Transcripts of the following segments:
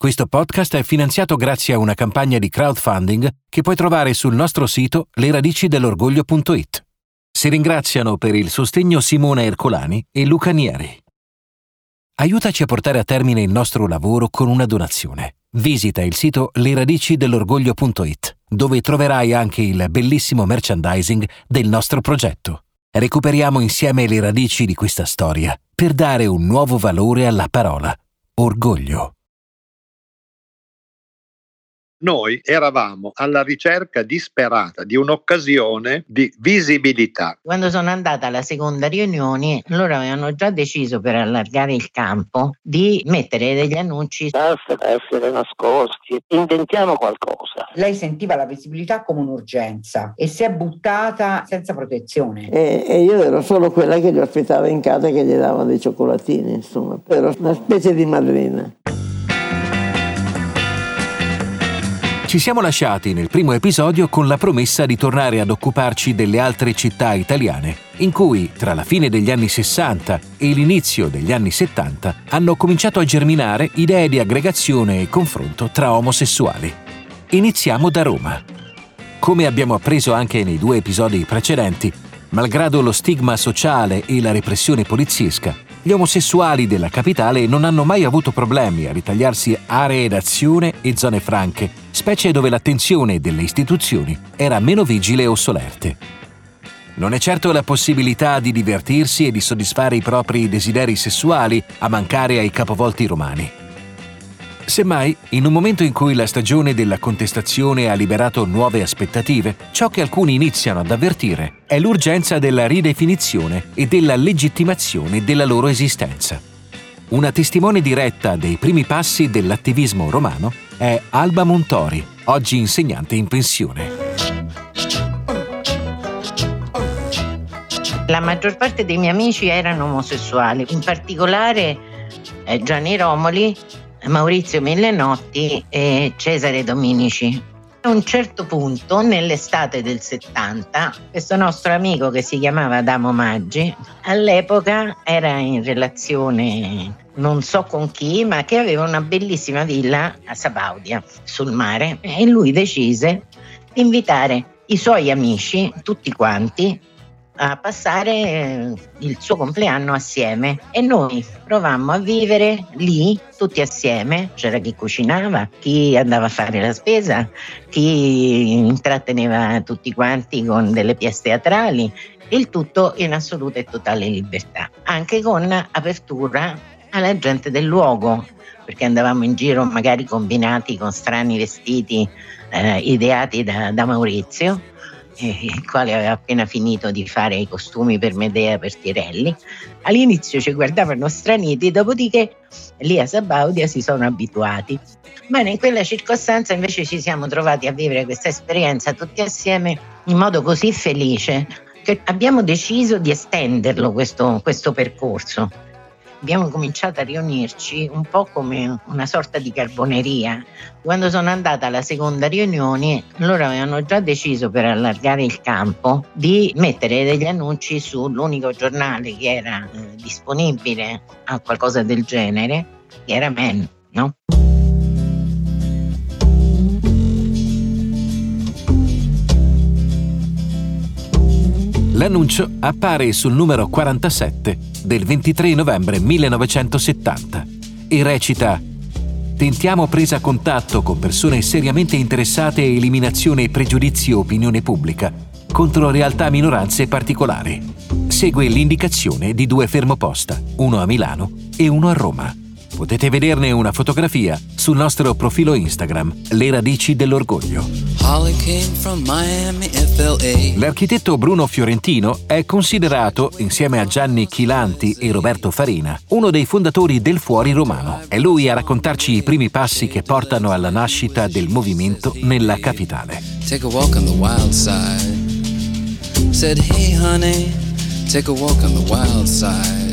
Questo podcast è finanziato grazie a una campagna di crowdfunding che puoi trovare sul nostro sito leradicidell'orgoglio.it. Si ringraziano per il sostegno Simona Ercolani e Luca Nieri. Aiutaci a portare a termine il nostro lavoro con una donazione. Visita il sito leradicidell'orgoglio.it, dove troverai anche il bellissimo merchandising del nostro progetto. Recuperiamo insieme le radici di questa storia per dare un nuovo valore alla parola orgoglio noi eravamo alla ricerca disperata di un'occasione di visibilità. Quando sono andata alla seconda riunione, loro avevano già deciso per allargare il campo di mettere degli annunci. Basta essere nascosti, inventiamo qualcosa. Lei sentiva la visibilità come un'urgenza e si è buttata senza protezione. E, e io ero solo quella che gli ospitava in casa e che gli dava dei cioccolatini, insomma, ero una specie di madrina. Ci siamo lasciati nel primo episodio con la promessa di tornare ad occuparci delle altre città italiane, in cui, tra la fine degli anni 60 e l'inizio degli anni 70, hanno cominciato a germinare idee di aggregazione e confronto tra omosessuali. Iniziamo da Roma. Come abbiamo appreso anche nei due episodi precedenti, malgrado lo stigma sociale e la repressione poliziesca, gli omosessuali della capitale non hanno mai avuto problemi a ritagliarsi aree d'azione e zone franche, specie dove l'attenzione delle istituzioni era meno vigile o solerte. Non è certo la possibilità di divertirsi e di soddisfare i propri desideri sessuali a mancare ai capovolti romani. Semmai, in un momento in cui la stagione della contestazione ha liberato nuove aspettative, ciò che alcuni iniziano ad avvertire è l'urgenza della ridefinizione e della legittimazione della loro esistenza. Una testimone diretta dei primi passi dell'attivismo romano è Alba Montori, oggi insegnante in pensione. La maggior parte dei miei amici erano omosessuali, in particolare eh, Gianni Romoli Maurizio Millenotti e Cesare Dominici. A un certo punto, nell'estate del 70, questo nostro amico che si chiamava Adamo Maggi, all'epoca era in relazione non so con chi, ma che aveva una bellissima villa a Sabaudia sul mare e lui decise di invitare i suoi amici, tutti quanti, a passare il suo compleanno assieme e noi provammo a vivere lì tutti assieme. C'era chi cucinava, chi andava a fare la spesa, chi intratteneva tutti quanti con delle pièce teatrali, il tutto in assoluta e totale libertà, anche con apertura alla gente del luogo, perché andavamo in giro magari combinati con strani vestiti eh, ideati da, da Maurizio il quale aveva appena finito di fare i costumi per Medea per Tirelli. All'inizio ci guardavano straniti, dopodiché lì a Sabaudia si sono abituati. Bene, in quella circostanza invece ci siamo trovati a vivere questa esperienza tutti assieme in modo così felice che abbiamo deciso di estenderlo questo, questo percorso abbiamo cominciato a riunirci un po' come una sorta di carboneria. Quando sono andata alla seconda riunione, loro avevano già deciso per allargare il campo di mettere degli annunci sull'unico giornale che era eh, disponibile a qualcosa del genere, che era Men, no? L'annuncio appare sul numero 47 del 23 novembre 1970 e recita Tentiamo presa a contatto con persone seriamente interessate a eliminazione pregiudizi opinione pubblica contro realtà minoranze particolari. Segue l'indicazione di due fermoposta, uno a Milano e uno a Roma. Potete vederne una fotografia sul nostro profilo Instagram, Le radici dell'orgoglio. L'architetto Bruno Fiorentino è considerato, insieme a Gianni Chilanti e Roberto Farina, uno dei fondatori del Fuori Romano. È lui a raccontarci i primi passi che portano alla nascita del movimento nella capitale. Take a walk on the wild side. Said, hey honey, take a walk on the wild side.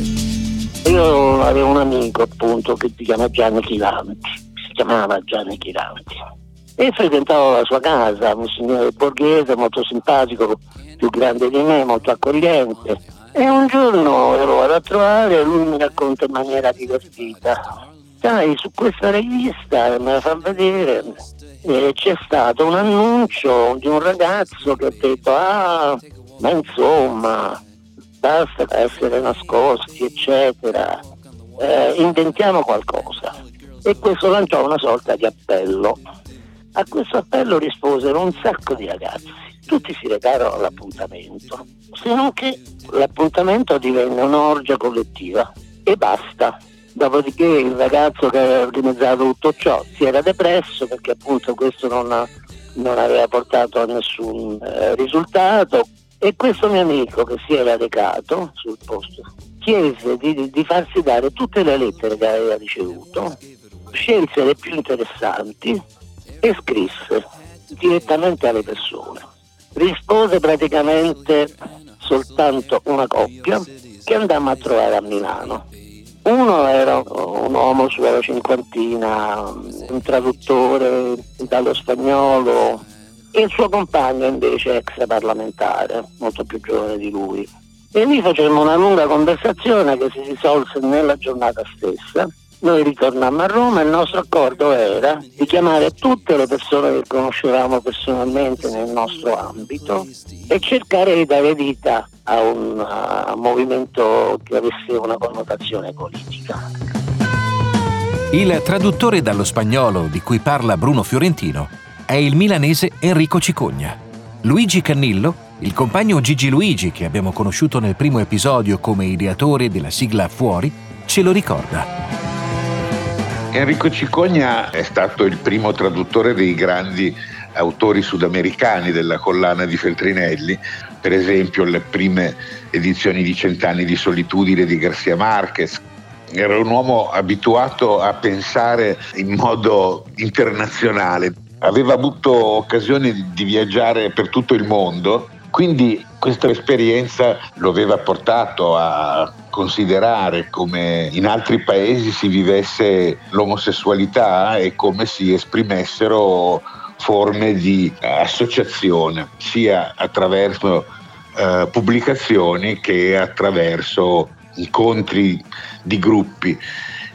Io avevo un amico appunto che si chiama Gianni Chilanti, si chiamava Gianni Chilanti e frequentavo la sua casa, un signore borghese molto simpatico, più grande di me, molto accogliente. E un giorno ero a trovare e lui mi racconta in maniera divertita. sai, su questa rivista, me la fa vedere, eh, c'è stato un annuncio di un ragazzo che ha detto, ah, ma insomma, basta essere nascosti, eccetera, eh, inventiamo qualcosa. E questo lanciò una sorta di appello. A questo appello risposero un sacco di ragazzi, tutti si recarono all'appuntamento, se non che l'appuntamento divenne un'orgia collettiva e basta. Dopodiché il ragazzo che aveva organizzato tutto ciò si era depresso perché appunto questo non, non aveva portato a nessun eh, risultato e questo mio amico che si era recato sul posto chiese di, di farsi dare tutte le lettere che aveva ricevuto, scelse le più interessanti e scrisse direttamente alle persone. Rispose praticamente soltanto una coppia che andammo a trovare a Milano. Uno era un uomo sulla cinquantina, un traduttore dallo spagnolo, il suo compagno invece ex parlamentare, molto più giovane di lui. E lì facemmo una lunga conversazione che si risolse nella giornata stessa. Noi ritornammo a Roma e il nostro accordo era di chiamare tutte le persone che conoscevamo personalmente nel nostro ambito e cercare di dare vita a un uh, movimento che avesse una connotazione politica. Il traduttore dallo spagnolo di cui parla Bruno Fiorentino è il milanese Enrico Cicogna. Luigi Cannillo il compagno Gigi Luigi, che abbiamo conosciuto nel primo episodio come ideatore della sigla Fuori, ce lo ricorda. Enrico Cicogna è stato il primo traduttore dei grandi autori sudamericani della collana di Feltrinelli, per esempio le prime edizioni di Cent'anni di solitudine di Garcia Marquez. Era un uomo abituato a pensare in modo internazionale, aveva avuto occasione di viaggiare per tutto il mondo quindi questa esperienza lo aveva portato a considerare come in altri paesi si vivesse l'omosessualità e come si esprimessero forme di associazione, sia attraverso eh, pubblicazioni che attraverso incontri di gruppi.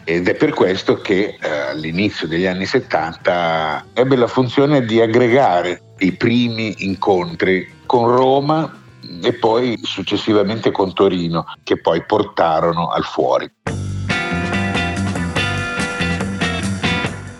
Ed è per questo che eh, all'inizio degli anni 70 ebbe la funzione di aggregare i primi incontri con Roma e poi successivamente con Torino, che poi portarono al fuori.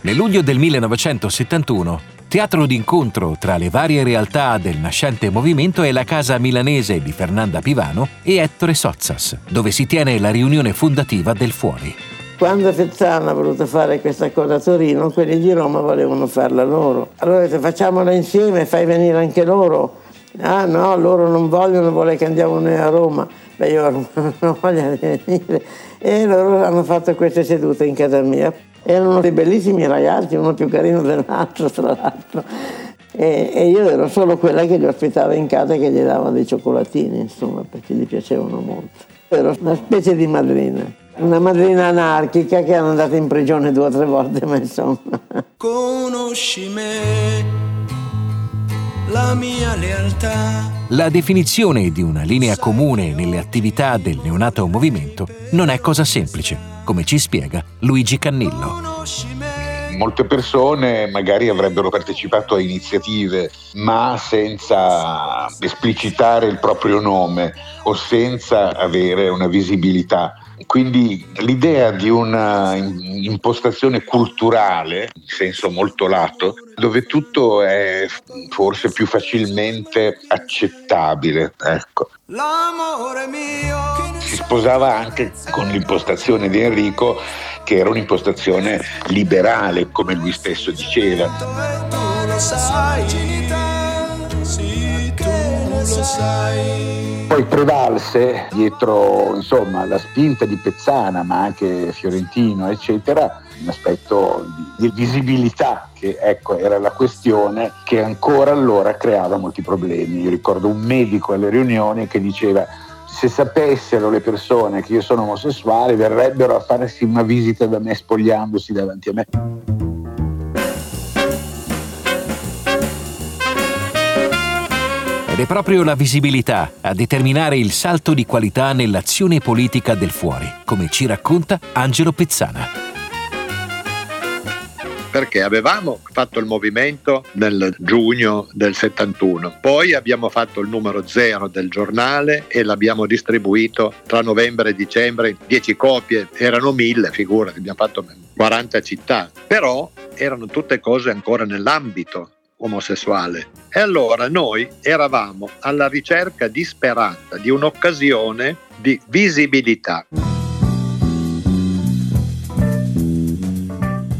Nel luglio del 1971, teatro d'incontro tra le varie realtà del nascente movimento è la casa milanese di Fernanda Pivano e Ettore Sozzas, dove si tiene la riunione fondativa del Fuori. Quando Fezzano ha voluto fare questa cosa a Torino, quelli di Roma volevano farla loro. Allora se facciamola insieme, fai venire anche loro Ah no, loro non vogliono, vuole che andiamo noi a Roma. Beh, io non ho voglia di venire. E loro hanno fatto queste sedute in casa mia. Erano dei bellissimi ragazzi, uno più carino dell'altro, tra l'altro. E, e, io ero solo quella che li ospitava in casa e che gli dava dei cioccolatini, insomma, perché gli piacevano molto. Ero una specie di madrina, una madrina anarchica che è andata in prigione due o tre volte, ma insomma. Conosci me la mia lealtà. La definizione di una linea comune nelle attività del neonato movimento non è cosa semplice, come ci spiega Luigi Cannillo molte persone magari avrebbero partecipato a iniziative ma senza esplicitare il proprio nome o senza avere una visibilità quindi l'idea di una impostazione culturale, in senso molto lato, dove tutto è forse più facilmente accettabile. Ecco. Si sposava anche con l'impostazione di Enrico, che era un'impostazione liberale, come lui stesso diceva. Poi prevalse dietro insomma, la spinta di Pezzana, ma anche Fiorentino, eccetera, un aspetto di, di visibilità che ecco, era la questione che ancora allora creava molti problemi. Io ricordo un medico alle riunioni che diceva se sapessero le persone che io sono omosessuale verrebbero a farsi una visita da me spogliandosi davanti a me. Ed è proprio la visibilità a determinare il salto di qualità nell'azione politica del fuori, come ci racconta Angelo Pezzana. perché avevamo fatto il movimento nel giugno del 71, poi abbiamo fatto il numero zero del giornale e l'abbiamo distribuito tra novembre e dicembre, 10 copie, erano mille, figurati, abbiamo fatto 40 città, però erano tutte cose ancora nell'ambito omosessuale. E allora noi eravamo alla ricerca disperata di un'occasione di visibilità.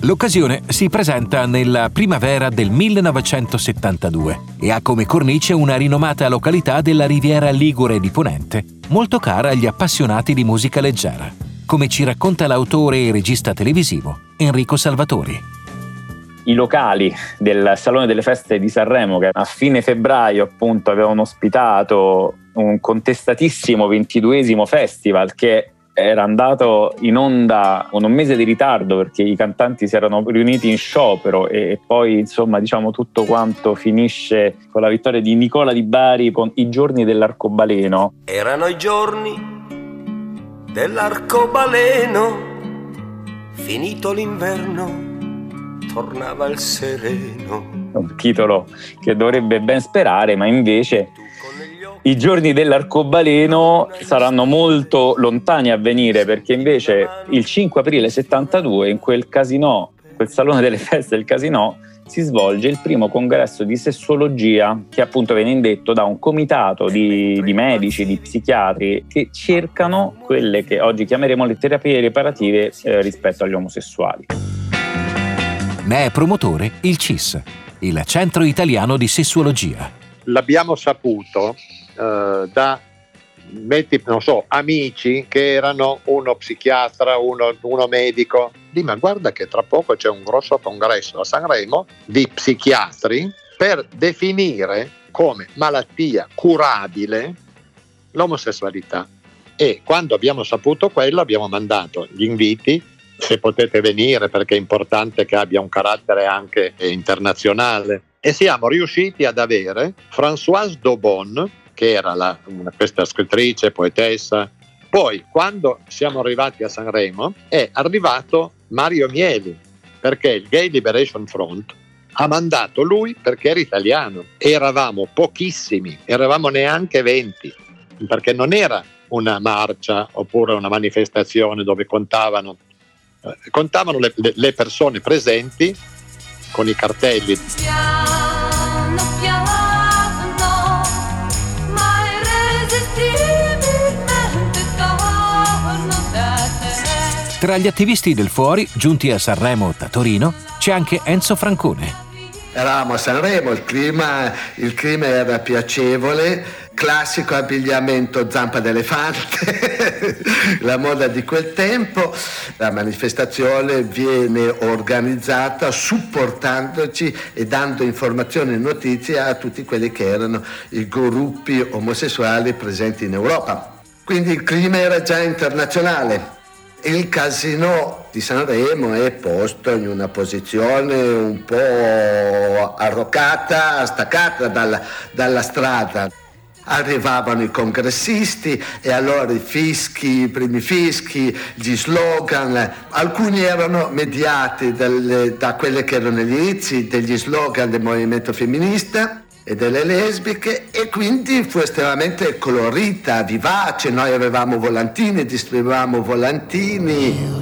L'occasione si presenta nella primavera del 1972 e ha come cornice una rinomata località della Riviera Ligure di Ponente, molto cara agli appassionati di musica leggera, come ci racconta l'autore e regista televisivo Enrico Salvatori i locali del Salone delle Feste di Sanremo che a fine febbraio appunto avevano ospitato un contestatissimo ventiduesimo festival che era andato in onda con un mese di ritardo perché i cantanti si erano riuniti in sciopero e poi insomma diciamo tutto quanto finisce con la vittoria di Nicola Di Bari con i giorni dell'arcobaleno. Erano i giorni dell'arcobaleno, finito l'inverno, tornava il sereno. Un titolo che dovrebbe ben sperare ma invece i giorni dell'arcobaleno saranno molto lontani a venire perché invece il 5 aprile 72 in quel casino, quel salone delle feste del casino, si svolge il primo congresso di sessuologia che appunto viene indetto da un comitato di, di, medici, di psichiatri che cercano quelle che oggi chiameremo le terapie riparative eh, rispetto agli omosessuali. Ne è promotore il CIS, il Centro Italiano di Sessuologia. L'abbiamo saputo eh, da metti, non so, amici che erano uno psichiatra, uno, uno medico. Dì, ma guarda che tra poco c'è un grosso congresso a Sanremo di psichiatri per definire come malattia curabile l'omosessualità. E quando abbiamo saputo quello abbiamo mandato gli inviti se potete venire perché è importante che abbia un carattere anche internazionale. E siamo riusciti ad avere Françoise Daubon, che era la, una, questa scrittrice, poetessa. Poi, quando siamo arrivati a Sanremo, è arrivato Mario Mieli, perché il Gay Liberation Front ha mandato lui perché era italiano. Eravamo pochissimi, eravamo neanche 20, perché non era una marcia oppure una manifestazione dove contavano, contavano le, le, le persone presenti con i cartelli. Tra gli attivisti del Fuori, giunti a Sanremo da Torino, c'è anche Enzo Francone. Eravamo a Sanremo, il clima, il clima era piacevole, classico abbigliamento zampa d'elefante, la moda di quel tempo. La manifestazione viene organizzata supportandoci e dando informazioni e notizie a tutti quelli che erano i gruppi omosessuali presenti in Europa. Quindi il clima era già internazionale il casino di Sanremo è posto in una posizione un po' arroccata, staccata dalla, dalla strada. Arrivavano i congressisti e allora i fischi, i primi fischi, gli slogan, alcuni erano mediati dalle, da quelli che erano gli inizi degli slogan del movimento femminista e delle lesbiche e quindi fu estremamente colorita, vivace, noi avevamo volantini, distribuivamo volantini.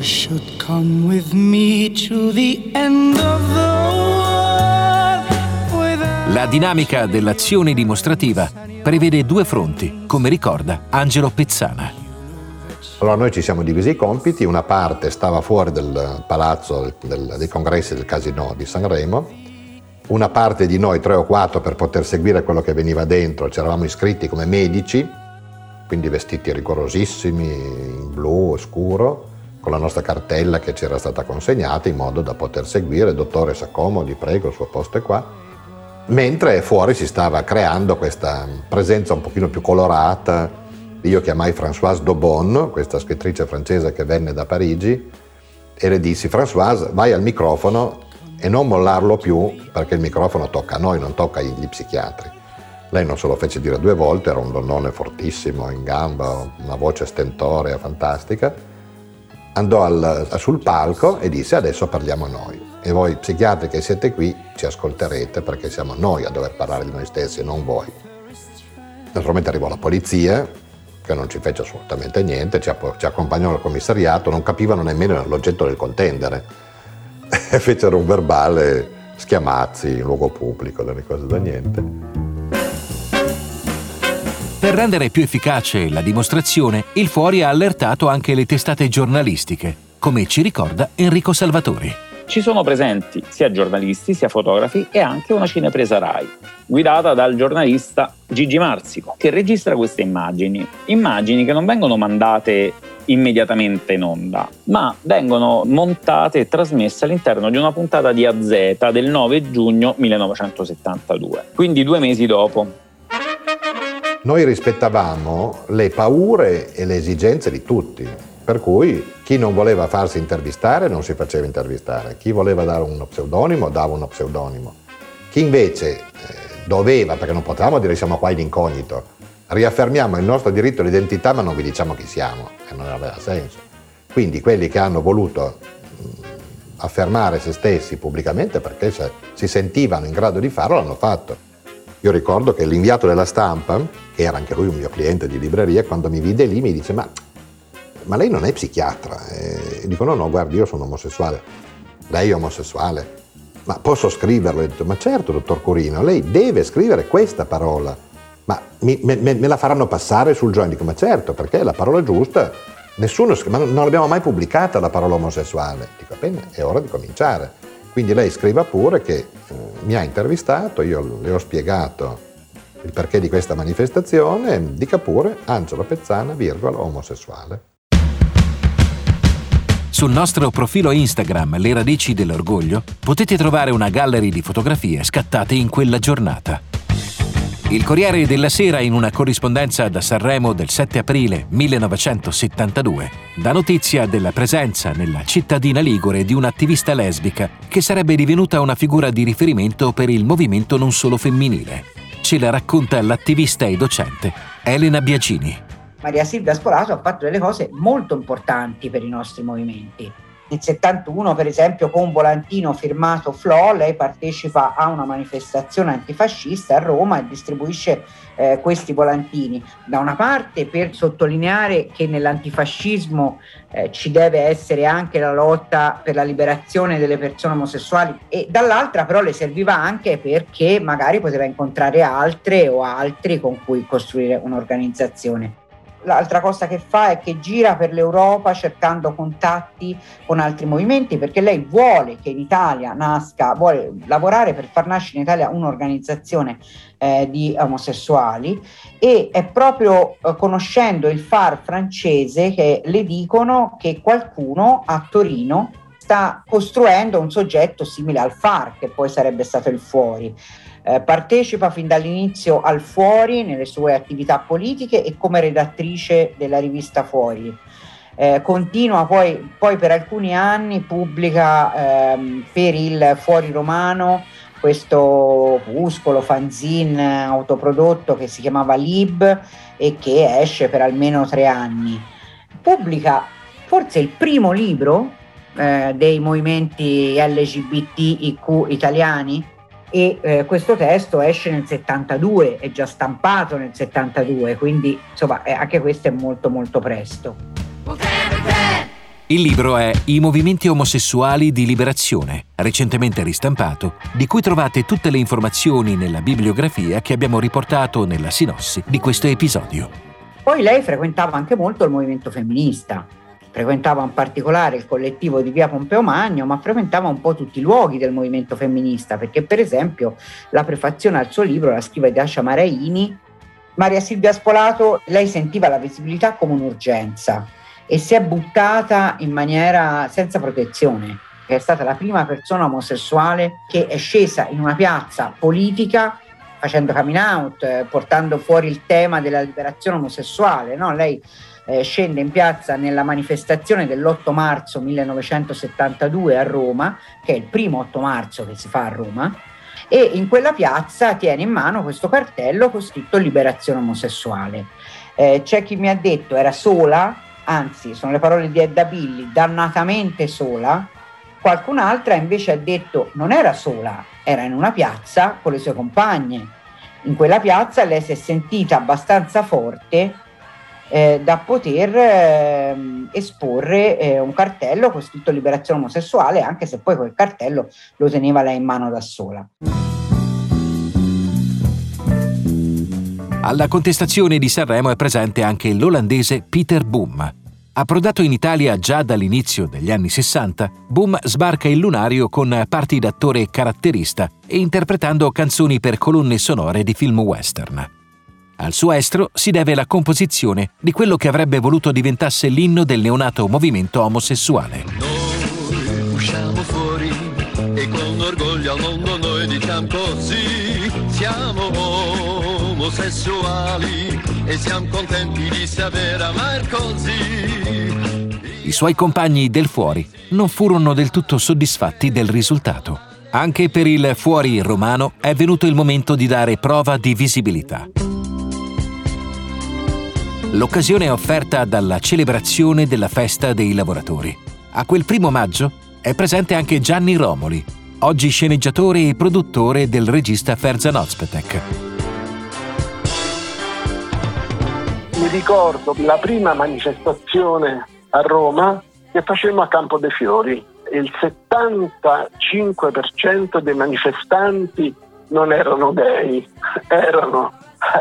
La dinamica dell'azione dimostrativa prevede due fronti, come ricorda Angelo Pezzana. Allora noi ci siamo divisi i compiti, una parte stava fuori del palazzo del, dei congressi del Casino di Sanremo. Una parte di noi, tre o quattro, per poter seguire quello che veniva dentro, ci eravamo iscritti come medici, quindi vestiti rigorosissimi, in blu scuro, con la nostra cartella che ci era stata consegnata in modo da poter seguire, dottore s'accomodi, prego, il suo posto è qua. Mentre fuori si stava creando questa presenza un pochino più colorata, io chiamai Françoise Daubon, questa scrittrice francese che venne da Parigi, e le dissi Françoise vai al microfono e non mollarlo più perché il microfono tocca a noi, non tocca agli psichiatri. Lei non se lo fece dire due volte, era un donnone fortissimo, in gamba, una voce stentorea, fantastica. Andò al, sul palco e disse adesso parliamo noi. E voi psichiatri che siete qui ci ascolterete perché siamo noi a dover parlare di noi stessi e non voi. Naturalmente arrivò la polizia che non ci fece assolutamente niente, ci, ci accompagnò al commissariato, non capivano nemmeno l'oggetto del contendere e fecero un verbale schiamazzi in luogo pubblico, delle cose da niente. Per rendere più efficace la dimostrazione, il Fuori ha allertato anche le testate giornalistiche, come ci ricorda Enrico Salvatori. Ci sono presenti sia giornalisti sia fotografi e anche una cinepresa RAI, guidata dal giornalista Gigi Marzico, che registra queste immagini. Immagini che non vengono mandate immediatamente in onda, ma vengono montate e trasmesse all'interno di una puntata di AZ del 9 giugno 1972, quindi due mesi dopo. Noi rispettavamo le paure e le esigenze di tutti, per cui chi non voleva farsi intervistare non si faceva intervistare, chi voleva dare uno pseudonimo dava uno pseudonimo, chi invece eh, doveva, perché non potevamo dire siamo qua in incognito, riaffermiamo il nostro diritto all'identità ma non vi diciamo chi siamo e non aveva senso. Quindi quelli che hanno voluto affermare se stessi pubblicamente perché si sentivano in grado di farlo l'hanno fatto. Io ricordo che l'inviato della stampa, che era anche lui un mio cliente di libreria, quando mi vide lì mi dice ma, ma lei non è psichiatra? E dico no no guardi io sono omosessuale. Lei è omosessuale? Ma posso scriverlo? E detto, ma certo dottor Curino, lei deve scrivere questa parola ma mi, me, me, la faranno passare sul joint? Dico, ma certo, perché è la parola giusta. Nessuno, ma non l'abbiamo mai pubblicata la parola omosessuale. Dico, bene, è ora di cominciare. Quindi lei scriva pure che eh, mi ha intervistato, io le ho spiegato il perché di questa manifestazione, dica pure Angelo Pezzana, virgola, omosessuale. Sul nostro profilo Instagram Le radici dell'orgoglio potete trovare una gallery di fotografie scattate in quella giornata. Il Corriere della Sera, in una corrispondenza da Sanremo del 7 aprile 1972, dà notizia della presenza nella cittadina ligure di un'attivista lesbica che sarebbe divenuta una figura di riferimento per il movimento non solo femminile. Ce la racconta l'attivista e docente Elena Biagini. Maria Silvia Spolato ha fatto delle cose molto importanti per i nostri movimenti nel 71, per esempio, con un volantino firmato Flo, lei partecipa a una manifestazione antifascista a Roma e distribuisce eh, questi volantini. Da una parte per sottolineare che nell'antifascismo eh, ci deve essere anche la lotta per la liberazione delle persone omosessuali e dall'altra però le serviva anche perché magari poteva incontrare altre o altri con cui costruire un'organizzazione. L'altra cosa che fa è che gira per l'Europa cercando contatti con altri movimenti perché lei vuole che in Italia nasca, vuole lavorare per far nascere in Italia un'organizzazione eh, di omosessuali e è proprio eh, conoscendo il FAR francese che le dicono che qualcuno a Torino sta costruendo un soggetto simile al FAR che poi sarebbe stato il fuori. Eh, partecipa fin dall'inizio al Fuori nelle sue attività politiche e come redattrice della rivista Fuori. Eh, continua poi, poi, per alcuni anni, pubblica ehm, per il Fuori Romano questo opuscolo, fanzine autoprodotto che si chiamava Lib e che esce per almeno tre anni. Pubblica forse il primo libro eh, dei movimenti LGBTIQ italiani, e eh, questo testo esce nel 72, è già stampato nel 72, quindi insomma eh, anche questo è molto molto presto. Il libro è I movimenti omosessuali di liberazione, recentemente ristampato, di cui trovate tutte le informazioni nella bibliografia che abbiamo riportato nella sinossi di questo episodio. Poi lei frequentava anche molto il movimento femminista, frequentava in particolare il collettivo di via Pompeo Magno, ma frequentava un po' tutti i luoghi del movimento femminista, perché per esempio la prefazione al suo libro la scrive Dacia Maraini. Maria Silvia Spolato, lei sentiva la visibilità come un'urgenza e si è buttata in maniera senza protezione. È stata la prima persona omosessuale che è scesa in una piazza politica facendo coming out, eh, portando fuori il tema della liberazione omosessuale. No? Lei eh, scende in piazza nella manifestazione dell'8 marzo 1972 a Roma, che è il primo 8 marzo che si fa a Roma, e in quella piazza tiene in mano questo cartello con scritto liberazione omosessuale. Eh, c'è chi mi ha detto era sola, anzi sono le parole di Edda Billy, dannatamente sola, Qualcun'altra invece ha detto non era sola, era in una piazza con le sue compagne. In quella piazza lei si è sentita abbastanza forte eh, da poter eh, esporre eh, un cartello con scritto liberazione omosessuale, anche se poi quel cartello lo teneva lei in mano da sola. Alla contestazione di Sanremo è presente anche l'olandese Peter Boom. Approdato in Italia già dall'inizio degli anni 60, Boom sbarca il lunario con parti d'attore caratterista e interpretando canzoni per colonne sonore di film western. Al suo estro si deve la composizione di quello che avrebbe voluto diventasse l'inno del neonato movimento omosessuale. Noi usciamo fuori e con orgoglio al mondo noi diciamo così, siamo omosessuali e siamo contenti di saper amare così. I suoi compagni del fuori non furono del tutto soddisfatti del risultato. Anche per il fuori romano è venuto il momento di dare prova di visibilità. L'occasione è offerta dalla celebrazione della festa dei lavoratori. A quel primo maggio è presente anche Gianni Romoli, oggi sceneggiatore e produttore del regista Ferzan Ozpetek. Mi ricordo la prima manifestazione a Roma che facemmo a Campo dei Fiori. Il 75% dei manifestanti non erano gay, erano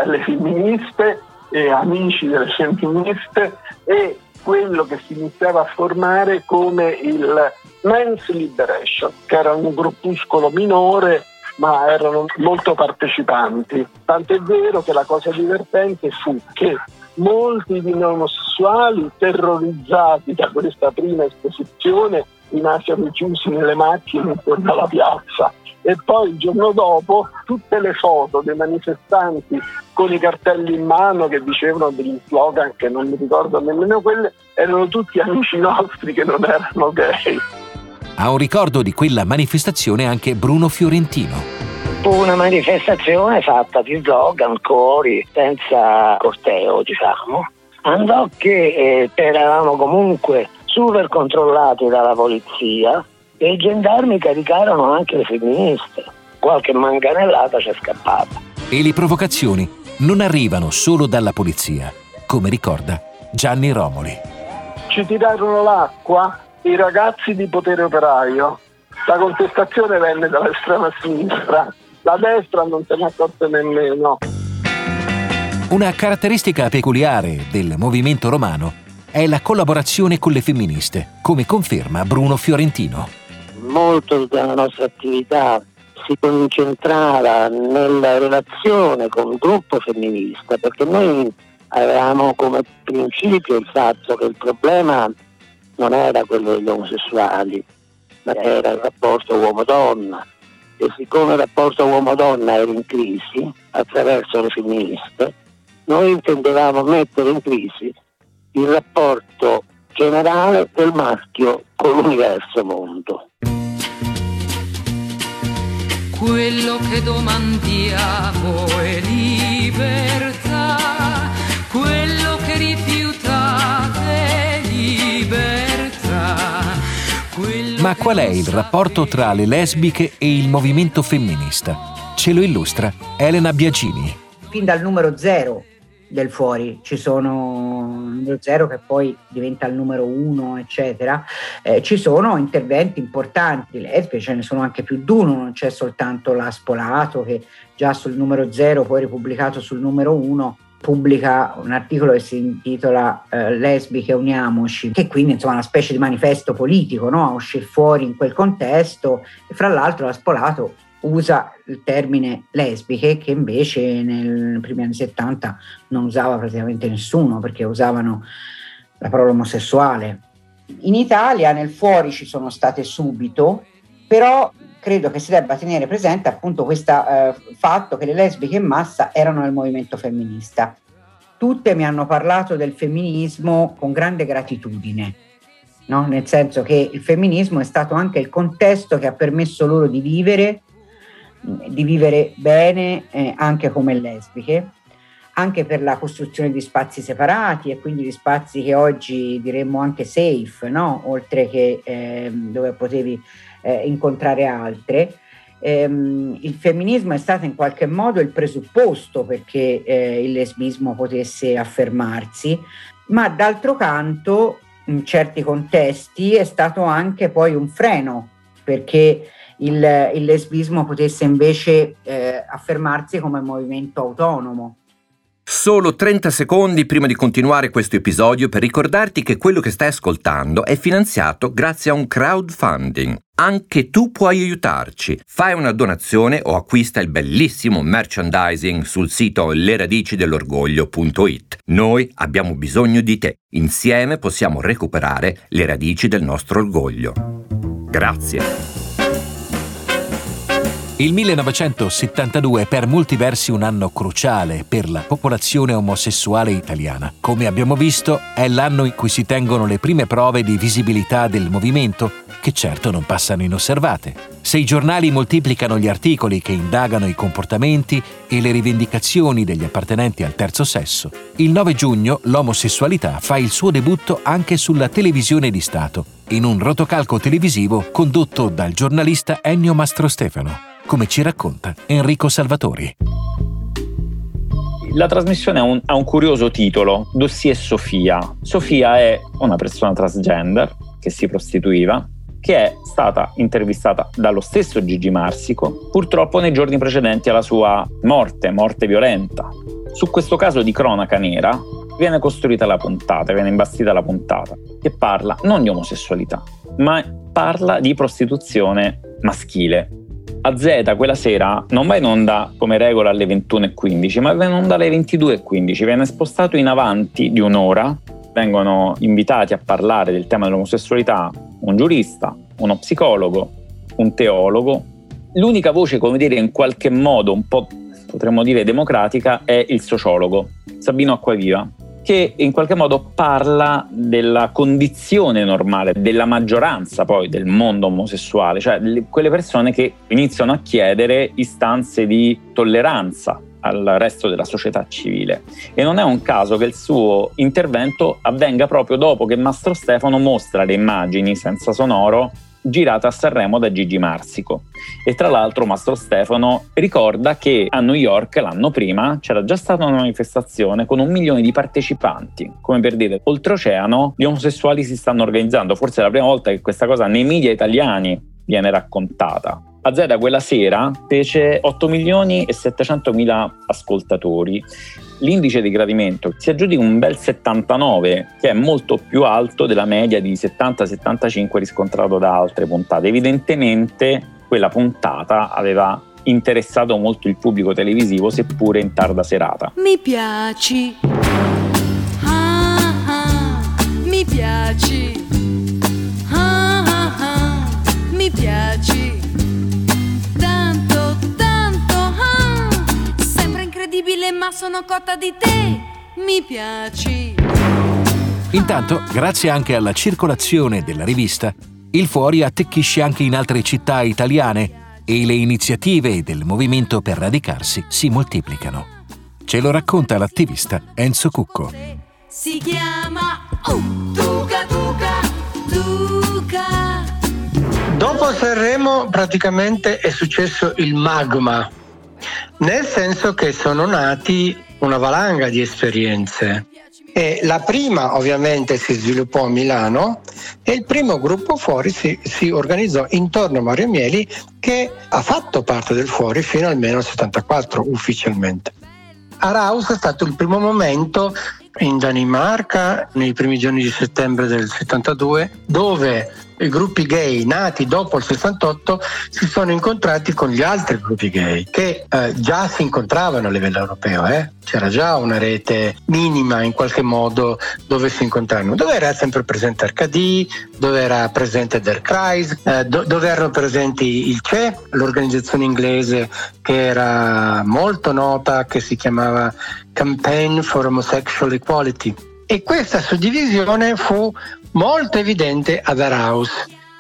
le femministe e amici delle femministe e quello che si iniziava a formare come il Men's Liberation, che era un gruppuscolo minore ma erano molto partecipanti. Tant'è vero che la cosa divertente fu che molti di noi omosessuali, terrorizzati da questa prima esposizione, rimasero chiusi nelle macchine intorno alla piazza e poi il giorno dopo tutte le foto dei manifestanti con i cartelli in mano che dicevano degli slogan che non mi ricordo nemmeno quelle, erano tutti amici nostri che non erano gay. Ha un ricordo di quella manifestazione anche Bruno Fiorentino. Fu una manifestazione fatta di slogan, cori, senza corteo, diciamo. Andò che eh, eravamo comunque super controllati dalla polizia e i gendarmi caricarono anche le femministe. Qualche manganellata c'è scappata. E le provocazioni non arrivano solo dalla polizia, come ricorda Gianni Romoli. Ci tirarono l'acqua i ragazzi di potere operaio. La contestazione venne dall'estrema sinistra, la destra non se ne accorse nemmeno. Una caratteristica peculiare del movimento romano è la collaborazione con le femministe, come conferma Bruno Fiorentino molto della nostra attività si concentrava nella relazione con il gruppo femminista, perché noi avevamo come principio il fatto che il problema non era quello degli omosessuali, ma era il rapporto uomo-donna. E siccome il rapporto uomo-donna era in crisi attraverso le femministe, noi intendevamo mettere in crisi il rapporto generale del maschio con l'universo mondo. Quello che domandiamo è libertà, quello che rifiutate è libertà. Ma qual è il rapporto tra le lesbiche e il movimento femminista? Ce lo illustra Elena Biagini. Fin dal numero zero del fuori, ci sono numero zero che poi diventa il numero uno, eccetera, eh, ci sono interventi importanti, lesbiche ce ne sono anche più di uno, non c'è soltanto la Spolato che già sul numero zero, poi ripubblicato sul numero uno, pubblica un articolo che si intitola eh, Lesbiche uniamoci, che quindi insomma è una specie di manifesto politico, no? a uscire fuori in quel contesto e fra l'altro la Spolato usa il termine lesbiche che invece nei primi anni 70 non usava praticamente nessuno perché usavano la parola omosessuale. In Italia nel fuori ci sono state subito, però credo che si debba tenere presente appunto questo eh, fatto che le lesbiche in massa erano nel movimento femminista. Tutte mi hanno parlato del femminismo con grande gratitudine, no? nel senso che il femminismo è stato anche il contesto che ha permesso loro di vivere di vivere bene eh, anche come lesbiche, anche per la costruzione di spazi separati e quindi di spazi che oggi diremmo anche safe, no? oltre che eh, dove potevi eh, incontrare altre. Ehm, il femminismo è stato in qualche modo il presupposto perché eh, il lesbismo potesse affermarsi, ma d'altro canto in certi contesti è stato anche poi un freno perché il, il lesbismo potesse invece eh, affermarsi come movimento autonomo. Solo 30 secondi prima di continuare questo episodio per ricordarti che quello che stai ascoltando è finanziato grazie a un crowdfunding. Anche tu puoi aiutarci. Fai una donazione o acquista il bellissimo merchandising sul sito leradici-dell'orgoglio.it. Noi abbiamo bisogno di te. Insieme possiamo recuperare le radici del nostro orgoglio. Grazie. Il 1972 è per molti versi un anno cruciale per la popolazione omosessuale italiana. Come abbiamo visto, è l'anno in cui si tengono le prime prove di visibilità del movimento, che certo non passano inosservate. Se i giornali moltiplicano gli articoli che indagano i comportamenti e le rivendicazioni degli appartenenti al terzo sesso, il 9 giugno l'omosessualità fa il suo debutto anche sulla televisione di Stato, in un rotocalco televisivo condotto dal giornalista Ennio Mastrostefano come ci racconta Enrico Salvatori. La trasmissione ha un, ha un curioso titolo, Dossier Sofia. Sofia è una persona transgender che si prostituiva, che è stata intervistata dallo stesso Gigi Marsico, purtroppo nei giorni precedenti alla sua morte, morte violenta. Su questo caso di cronaca nera viene costruita la puntata, viene imbastita la puntata, che parla non di omosessualità, ma parla di prostituzione maschile, a Z quella sera non va in onda come regola alle 21.15, ma va in onda alle 22.15, viene spostato in avanti di un'ora, vengono invitati a parlare del tema dell'omosessualità un giurista, uno psicologo, un teologo. L'unica voce, come dire, in qualche modo un po' potremmo dire democratica è il sociologo Sabino Acquaviva, che in qualche modo parla della condizione normale della maggioranza poi del mondo omosessuale, cioè quelle persone che iniziano a chiedere istanze di tolleranza al resto della società civile. E non è un caso che il suo intervento avvenga proprio dopo che Mastro Stefano mostra le immagini senza sonoro girata a Sanremo da Gigi Marsico. E tra l'altro Mastro Stefano ricorda che a New York l'anno prima c'era già stata una manifestazione con un milione di partecipanti. Come per dire, oltreoceano gli omosessuali si stanno organizzando. Forse è la prima volta che questa cosa nei media italiani viene raccontata. Azienda quella sera fece 8 milioni e 700 mila ascoltatori l'indice di gradimento si aggiudica un bel 79, che è molto più alto della media di 70-75 riscontrato da altre puntate. Evidentemente quella puntata aveva interessato molto il pubblico televisivo, seppure in tarda serata. Mi piaci. Ah, ah, mi piaci. Ah, ah, ah, mi piaci. Incredibile, ma sono cotta di te. Mi piaci. Intanto, grazie anche alla circolazione della rivista, il Fuori attecchisce anche in altre città italiane e le iniziative del movimento per radicarsi si moltiplicano. Ce lo racconta l'attivista Enzo Cucco. Si chiama Tuca Tuca Tuca. Dopo Sanremo praticamente è successo il magma nel senso che sono nati una valanga di esperienze. E la prima ovviamente si sviluppò a Milano e il primo gruppo fuori si, si, organizzò intorno a Mario Mieli che ha fatto parte del fuori fino almeno al 74 ufficialmente. Araus è stato il primo momento in Danimarca nei primi giorni di settembre del 72 dove gruppi gay nati dopo il 68 si sono incontrati con gli altri gruppi gay che eh, già si incontravano a livello europeo, eh? c'era già una rete minima in qualche modo dove si incontravano, dove era sempre presente Arcadie, dove era presente Der Kreis, eh, do- dove erano presenti il CE, l'organizzazione inglese che era molto nota, che si chiamava Campaign for Homosexual Equality. E questa suddivisione fu molto evidente ad Araus,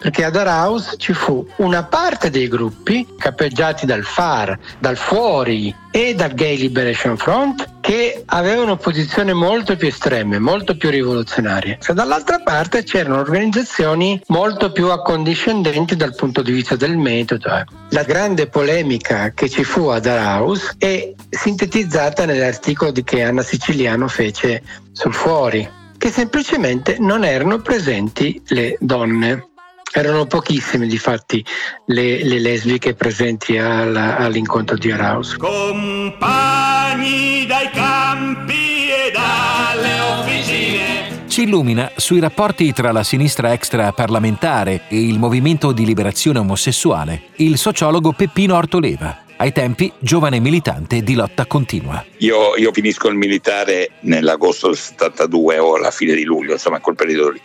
perché ad Araus ci fu una parte dei gruppi capeggiati dal FAR, dal Fuori e dal Gay Liberation Front che avevano posizioni molto più estreme, molto più rivoluzionarie. E dall'altra parte c'erano organizzazioni molto più accondiscendenti dal punto di vista del metodo. La grande polemica che ci fu ad Araus è sintetizzata nell'articolo che Anna Siciliano fece sul fuori, che semplicemente non erano presenti le donne. Erano pochissime, difatti, le, le lesbiche presenti alla, all'incontro di Araus. Compagni dai campi e dalle officine. Ci illumina sui rapporti tra la sinistra extraparlamentare e il movimento di liberazione omosessuale il sociologo Peppino Ortoleva ai tempi giovane militante di lotta continua. Io, io, finisco il militare nell'agosto del 72 o alla fine di luglio, insomma quel periodo lì.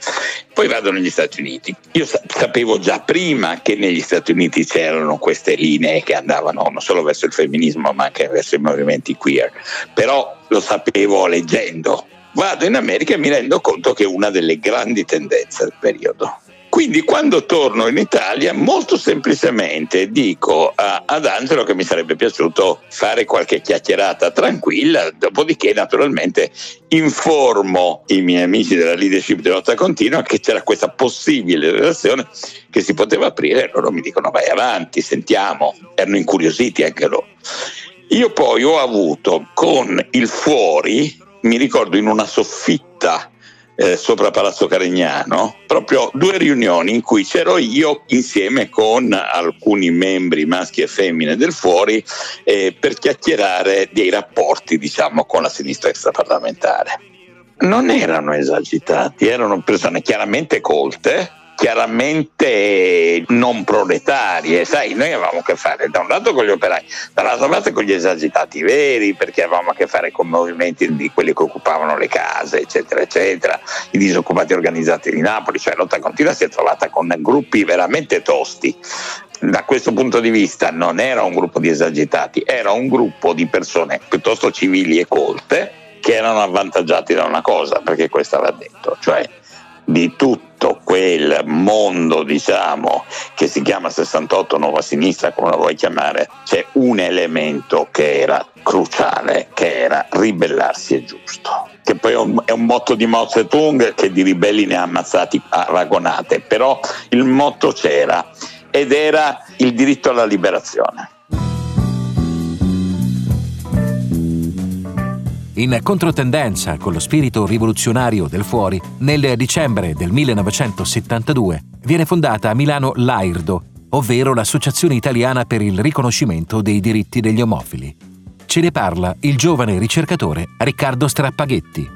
Poi vado negli Stati Uniti. Io sapevo già prima che negli Stati Uniti c'erano queste linee che andavano non solo verso il femminismo ma anche verso i movimenti queer, però lo sapevo leggendo. Vado in America e mi rendo conto che è una delle grandi tendenze del periodo quindi quando torno in Italia molto semplicemente dico a, ad Angelo che mi sarebbe piaciuto fare qualche chiacchierata tranquilla, dopodiché naturalmente informo i miei amici della leadership di lotta continua che c'era questa possibile relazione che si poteva aprire e loro mi dicono vai avanti, sentiamo, erano incuriositi anche loro. Io poi ho avuto con il fuori, mi ricordo in una soffitta eh, sopra Palazzo Carignano, proprio due riunioni in cui c'ero io insieme con alcuni membri maschi e femmine del fuori eh, per chiacchierare dei rapporti diciamo con la sinistra extraparlamentare. Non erano esagitati, erano persone chiaramente colte, chiaramente non proletarie, sai, noi avevamo a che fare da un lato con gli operai, dall'altra parte con gli esagitati veri, perché avevamo a che fare con movimenti di quelli che occupavano le case, eccetera, eccetera, i disoccupati organizzati di Napoli, cioè lotta continua si è trovata con gruppi veramente tosti. Da questo punto di vista non era un gruppo di esagitati, era un gruppo di persone piuttosto civili e colte che erano avvantaggiati da una cosa, perché questo va detto, cioè di tutto quel mondo, diciamo, che si chiama 68 Nuova Sinistra, come la vuoi chiamare, c'è un elemento che era cruciale, che era ribellarsi è giusto. Che poi è un, motto di Mao Zedong che di ribelli ne ha ammazzati a ragonate, però il motto c'era ed era il diritto alla liberazione. In controtendenza con lo spirito rivoluzionario del fuori, nel dicembre del 1972 viene fondata a Milano l'AIRDO, ovvero l'Associazione Italiana per il riconoscimento dei diritti degli omofili. Ce ne parla il giovane ricercatore Riccardo Strappaghetti.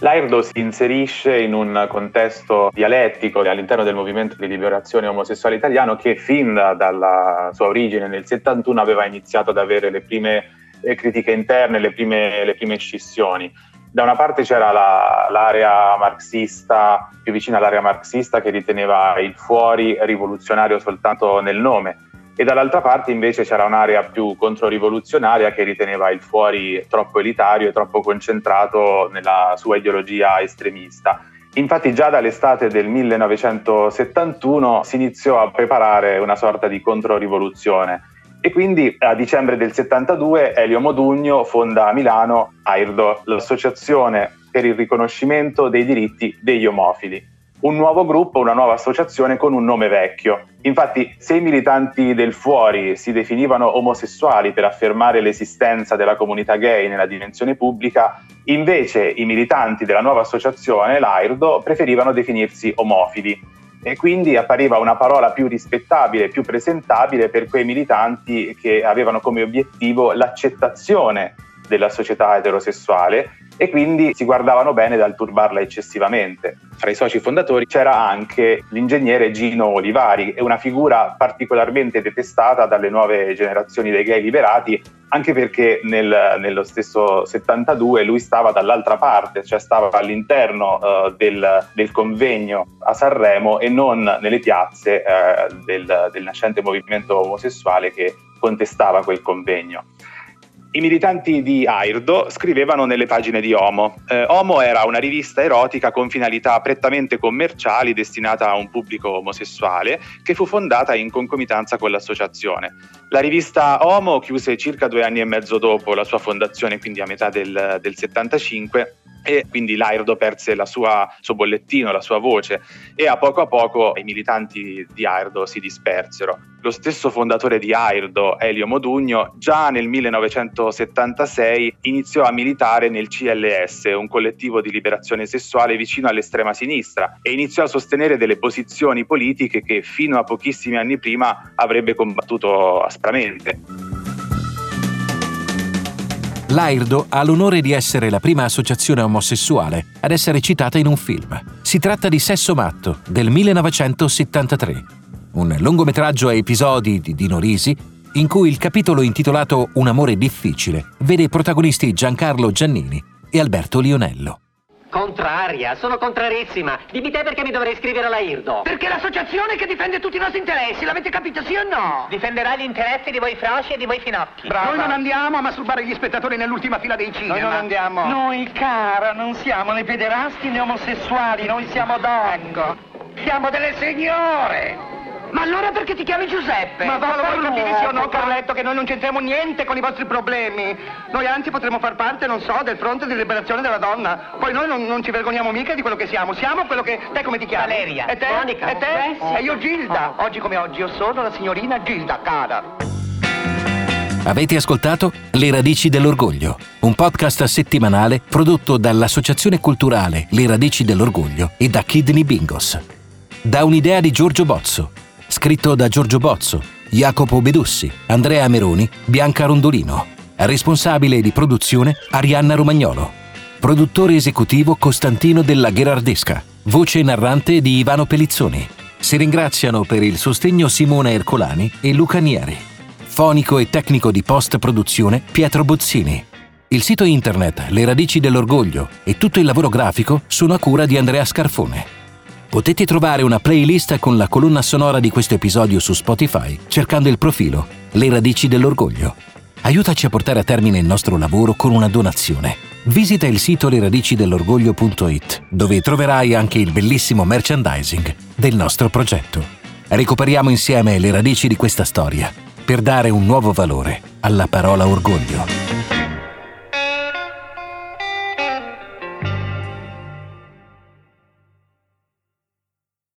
L'AIRDO si inserisce in un contesto dialettico all'interno del movimento di liberazione omosessuale italiano che fin dalla sua origine nel 71 aveva iniziato ad avere le prime le critiche interne, le prime, le prime scissioni. Da una parte c'era la, l'area marxista, più vicina all'area marxista, che riteneva il fuori rivoluzionario soltanto nel nome, e dall'altra parte invece c'era un'area più controrivoluzionaria che riteneva il fuori troppo elitario e troppo concentrato nella sua ideologia estremista. Infatti già dall'estate del 1971 si iniziò a preparare una sorta di controrivoluzione e quindi a dicembre del 72 Elio Modugno fonda a Milano AIRDO, l'associazione per il riconoscimento dei diritti degli omofili. Un nuovo gruppo, una nuova associazione con un nome vecchio. Infatti, se i militanti del fuori si definivano omosessuali per affermare l'esistenza della comunità gay nella dimensione pubblica, invece i militanti della nuova associazione, l'AIRDO, preferivano definirsi omofili e quindi appariva una parola più rispettabile, più presentabile per quei militanti che avevano come obiettivo l'accettazione della società eterosessuale e quindi si guardavano bene dal turbarla eccessivamente. Fra i soci fondatori c'era anche l'ingegnere Gino Olivari, una figura particolarmente detestata dalle nuove generazioni dei gay liberati, anche perché nel, nello stesso 72 lui stava dall'altra parte, cioè stava all'interno uh, del, del, convegno a Sanremo e non nelle piazze uh, del, del nascente movimento omosessuale che contestava quel convegno I militanti di Airdo scrivevano nelle pagine di Homo. Eh, Homo era una rivista erotica con finalità prettamente commerciali destinata a un pubblico omosessuale che fu fondata in concomitanza con l'associazione. La rivista Homo chiuse circa due anni e mezzo dopo la sua fondazione, quindi a metà del, del 75, e quindi l'Airdo perse sua, suo bollettino, la sua voce e a poco a poco i militanti di Airdo si dispersero. Lo stesso fondatore di Airdo, Elio Modugno, già nel 1976 iniziò a militare nel CLS, un collettivo di liberazione sessuale vicino all'estrema sinistra, e iniziò a sostenere delle posizioni politiche che fino a pochissimi anni prima avrebbe combattuto aspramente. L'Airdo ha l'onore di essere la prima associazione omosessuale ad essere citata in un film. Si tratta di Sesso Matto del 1973, un lungometraggio a episodi di Dino Risi in cui il capitolo intitolato Un amore difficile vede protagonisti Giancarlo Giannini e Alberto Lionello. Contraria, sono contrarissima. Dimmi te perché mi dovrei iscrivere alla IRDO. Perché è l'associazione che difende tutti i nostri interessi, l'avete capito sì o no? Difenderà gli interessi di voi frosci e di voi finocchi. Brava. Noi non andiamo a masturbare gli spettatori nell'ultima fila dei cinema. Noi non andiamo. Noi, cara, non siamo né pederasti né omosessuali, noi siamo donne. Siamo delle signore. Ma allora perché ti chiami Giuseppe? Ma va, lo vuoi capire sì o no, Carletto, che noi non c'entriamo niente con i vostri problemi. Noi anzi potremmo far parte, non so, del fronte di liberazione della donna. Poi noi non, non ci vergogniamo mica di quello che siamo. Siamo quello che... Te come ti chiami? Valeria. E te? Monica. E te? Sì. E io Gilda. Oggi come oggi io sono la signorina Gilda, cara. Avete ascoltato Le radici dell'orgoglio, un podcast settimanale prodotto dall'Associazione Culturale Le radici dell'orgoglio e da Kidney Bingos. Da un'idea di Giorgio Bozzo, scritto da Giorgio Bozzo, Jacopo Bedussi, Andrea Meroni, Bianca Rondolino. Responsabile di produzione Arianna Romagnolo. Produttore esecutivo Costantino della Gherardesca. Voce narrante di Ivano Pelizzoni. Si ringraziano per il sostegno Simona Ercolani e Luca Nieri. Fonico e tecnico di post-produzione Pietro Bozzini. Il sito internet Le radici dell'orgoglio e tutto il lavoro grafico sono a cura di Andrea Scarfone. Potete trovare una playlist con la colonna sonora di questo episodio su Spotify cercando il profilo Le radici dell'orgoglio. Aiutaci a portare a termine il nostro lavoro con una donazione. Visita il sito leradicidell'orgoglio.it dove troverai anche il bellissimo merchandising del nostro progetto. Recuperiamo insieme le radici di questa storia per dare un nuovo valore alla parola orgoglio.